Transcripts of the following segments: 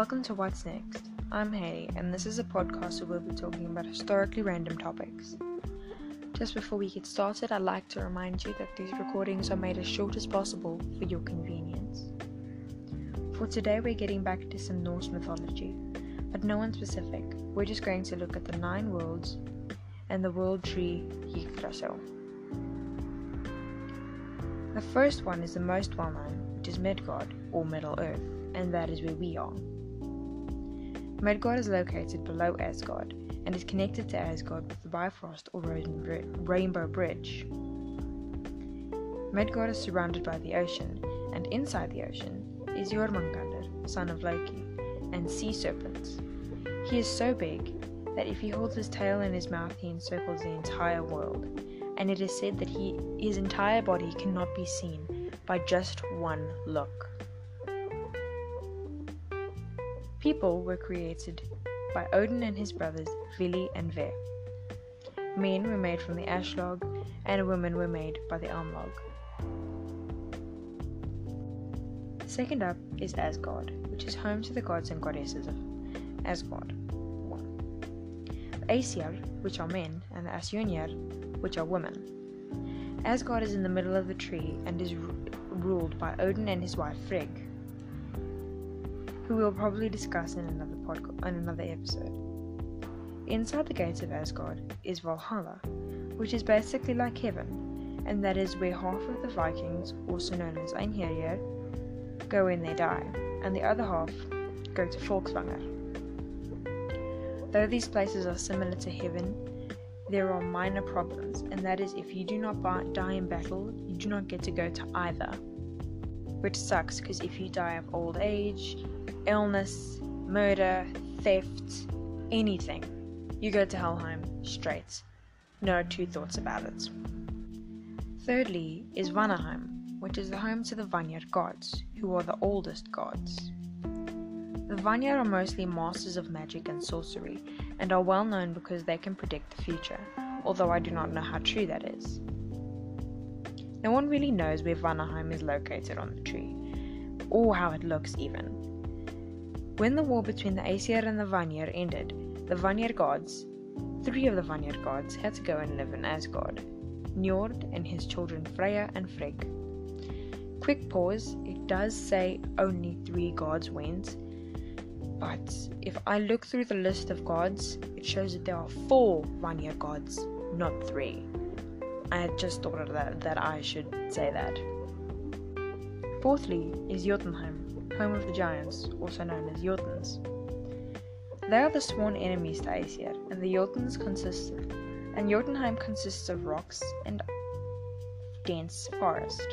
Welcome to What's Next. I'm Hayley, and this is a podcast where we'll be talking about historically random topics. Just before we get started, I'd like to remind you that these recordings are made as short as possible for your convenience. For today, we're getting back to some Norse mythology, but no one specific. We're just going to look at the nine worlds and the world tree Yggdrasil. The first one is the most well known, which is Midgard, or Middle Earth, and that is where we are. Midgard is located below Asgard and is connected to Asgard with the Bifrost or Rainbow Bridge. Midgard is surrounded by the ocean, and inside the ocean is Jormungandr, son of Loki, and sea serpents. He is so big that if he holds his tail in his mouth, he encircles the entire world, and it is said that he, his entire body cannot be seen by just one look. People were created by Odin and his brothers Vili and Ve. Men were made from the ash log, and women were made by the elm log. Second up is Asgard, which is home to the gods and goddesses of Asgard. The Aesir, which are men, and the Asyunir, which are women. Asgard is in the middle of the tree and is ruled by Odin and his wife Frigg who we'll probably discuss in another podcast in another episode. Inside the gates of Asgard is Valhalla, which is basically like heaven, and that is where half of the Vikings, also known as Einherjar, go when they die, and the other half go to Folkvanger. Though these places are similar to heaven, there are minor problems, and that is if you do not die in battle, you do not get to go to either. Which sucks because if you die of old age, illness, murder, theft, anything, you go to Helheim straight. No two thoughts about it. Thirdly is Vanaheim, which is the home to the Vanir gods, who are the oldest gods. The Vanir are mostly masters of magic and sorcery, and are well known because they can predict the future, although I do not know how true that is. No one really knows where Vanaheim is located on the tree, or how it looks even. When the war between the Aesir and the Vanir ended, the Vanir gods, three of the Vanir gods, had to go and live in Asgard Njord and his children Freya and Frigg. Quick pause, it does say only three gods went, but if I look through the list of gods, it shows that there are four Vanir gods, not three. I had just thought of that, that I should say that. Fourthly is Jotunheim, home of the giants, also known as Jotuns. They are the sworn enemies to Aesir, and the Jotuns consist and Jotunheim consists of rocks and dense forest.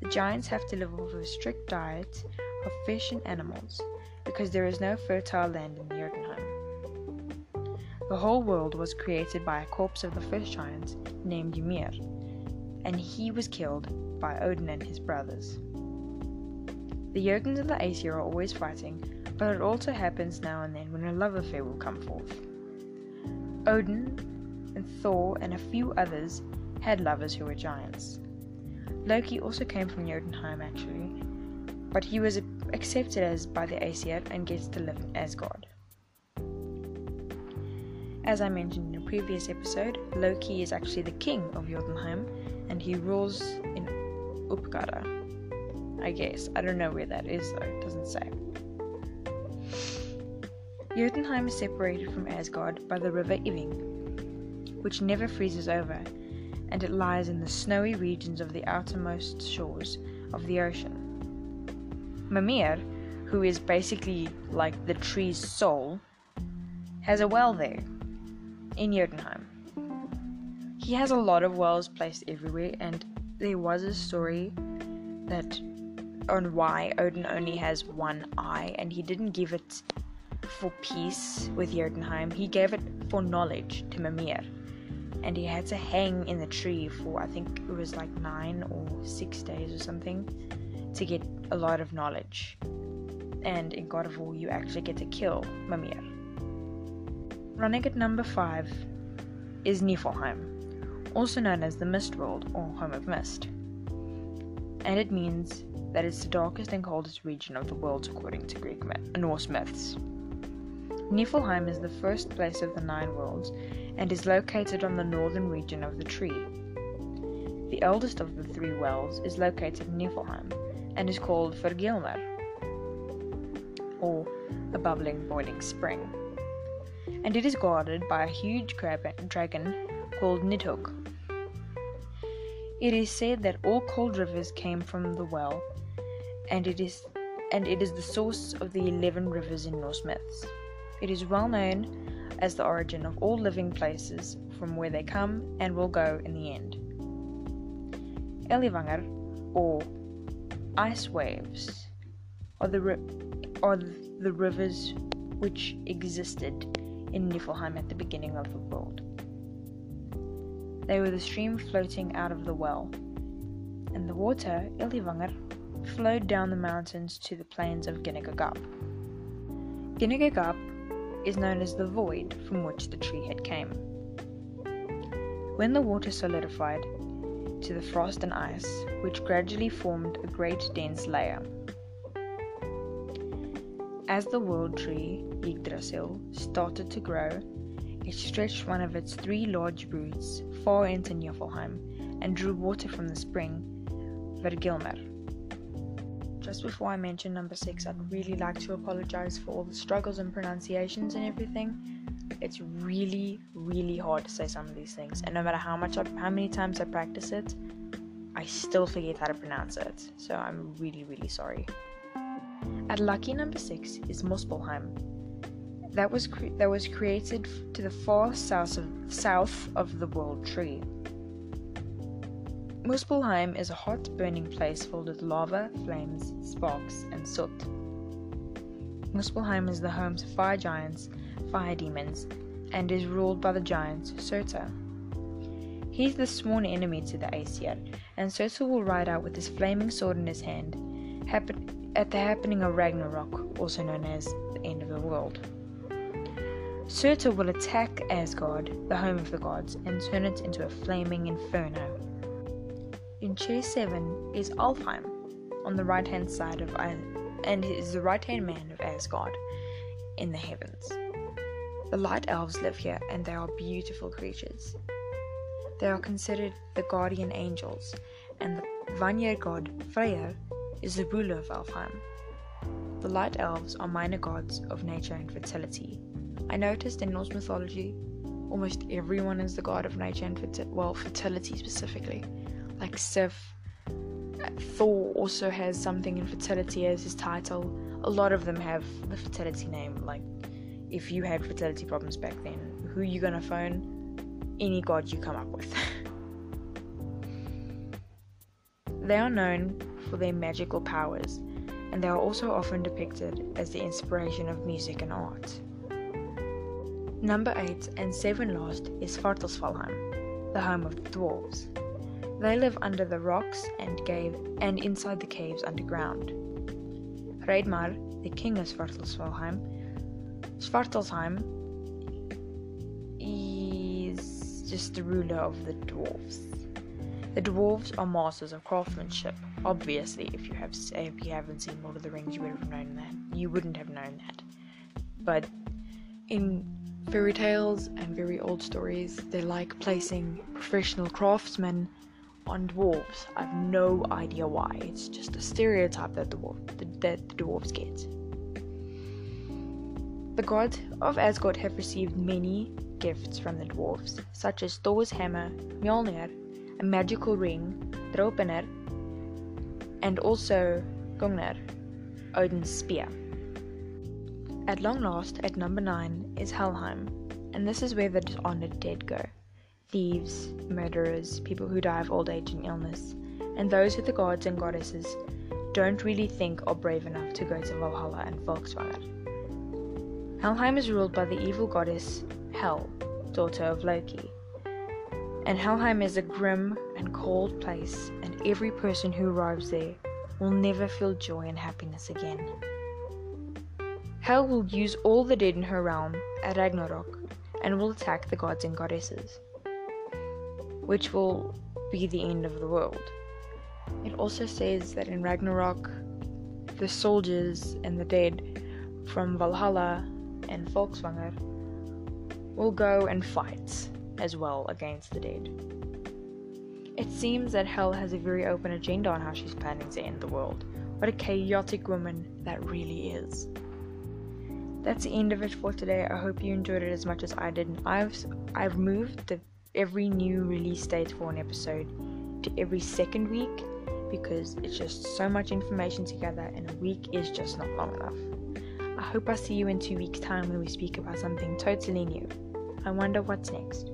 The giants have to live off a strict diet of fish and animals because there is no fertile land in. The whole world was created by a corpse of the first giant named Ymir, and he was killed by Odin and his brothers. The Jotuns and the Aesir are always fighting, but it also happens now and then when a love affair will come forth. Odin and Thor and a few others had lovers who were giants. Loki also came from Jotunheim actually, but he was accepted as by the Aesir and gets to live in Asgard. As I mentioned in a previous episode, Loki is actually the king of Jotunheim and he rules in Uppsala. I guess. I don't know where that is though, it doesn't say. Jotunheim is separated from Asgard by the river Iving, which never freezes over, and it lies in the snowy regions of the outermost shores of the ocean. Mimir, who is basically like the tree's soul, has a well there in Jotunheim. He has a lot of wells placed everywhere, and there was a story that on why Odin only has one eye, and he didn't give it for peace with Jotunheim. He gave it for knowledge to Mimir, and he had to hang in the tree for I think it was like nine or six days or something to get a lot of knowledge. And in God of War, you actually get to kill Mimir. Running at number 5 is Niflheim, also known as the Mist World or Home of Mist. and it means that it's the darkest and coldest region of the world according to Greek myth, Norse myths. Niflheim is the first place of the nine worlds and is located on the northern region of the tree. The eldest of the three wells is located in Niflheim and is called Hvergelmir, or a bubbling, boiling spring. And it is guarded by a huge dragon called Nidhogg. It is said that all cold rivers came from the well, and it is and it is the source of the eleven rivers in Norse myths. It is well known as the origin of all living places from where they come and will go in the end. Elivanger, or ice waves, are the, ri- are the rivers which existed in Niflheim at the beginning of the world. They were the stream floating out of the well, and the water, Elivanger, flowed down the mountains to the plains of Ginnungagap. Ginnungagap is known as the void from which the tree had came. When the water solidified to the frost and ice, which gradually formed a great dense layer. As the world tree, Yggdrasil, started to grow, it stretched one of its three large roots far into Niflheim and drew water from the spring, Hvergelmir. Just before I mention number six, I'd really like to apologize for all the struggles and pronunciations and everything. It's really, really hard to say some of these things, and no matter how much, I, how many times I practice it, I still forget how to pronounce it. So I'm really, really sorry. At lucky number six is Muspelheim. That was cre- that was created to the far south of south of the World Tree. Muspelheim is a hot, burning place filled with lava, flames, sparks, and soot. Muspelheim is the home to fire giants, fire demons, and is ruled by the giant Surtur. He is the sworn enemy to the Aesir, and Surtur will ride out with his flaming sword in his hand happen- at the happening of Ragnarok, also known as the end of the world. Surtur will attack Asgard, the home of the gods, and turn it into a flaming inferno. In chair 7 is Alfheim, on the right hand side of and is the right hand man of Asgard in the heavens. The light elves live here and they are beautiful creatures. They are considered the guardian angels, and the Vanir god Freyr is the ruler of Alfheim. The light elves are minor gods of nature and fertility. I noticed in Norse mythology, almost everyone is the god of nature and fertility, well, fertility specifically like Sif. Uh, Thor also has something in fertility as his title. A lot of them have the fertility name. Like, if you had fertility problems back then, who you gonna phone? Any god you come up with. they are known for their magical powers, and they are also often depicted as the inspiration of music and art. Number 8 and 7 last is Svartalsfalheim, the home of the dwarves. They live under the rocks and cave and inside the caves underground. Reidmar, the king of Svartalsfalheim, Svartalsheim is just the ruler of the dwarves. The dwarves are masters of craftsmanship. Obviously, if you have if you haven't seen Lord of the Rings, you would have known that. You wouldn't have known that. But in fairy tales and very old stories, they like placing professional craftsmen on dwarves. I have no idea why. It's just a stereotype that the, dwarf, that the dwarves get. The gods of Asgard have received many gifts from the dwarves, such as Thor's hammer, Mjolnir, a magical ring, Draupnir, and also Gungnir, Odin's spear. At long last, at number 9 is Helheim, and this is where the dishonored dead go thieves, murderers, people who die of old age and illness, and those who the gods and goddesses don't really think are brave enough to go to Valhalla and Folkvanger. Helheim is ruled by the evil goddess Hel, daughter of Loki. And Helheim is a grim and cold place, and every person who arrives there will never feel joy and happiness again. Hel will use all the dead in her realm at Ragnarok and will attack the gods and goddesses which will be the end of the world. It also says that in Ragnarok, the soldiers and the dead from Valhalla and Folksvanger will go and fight as well against the dead. It seems that Hel has a very open agenda on how she's planning to end the world. What a chaotic woman that really is. That's the end of it for today. I hope you enjoyed it as much as I did. And I've I've moved the, every new release date for an episode to every second week because it's just so much information together and a week is just not long enough. I hope I see you in two weeks' time when we speak about something totally new. I wonder what's next.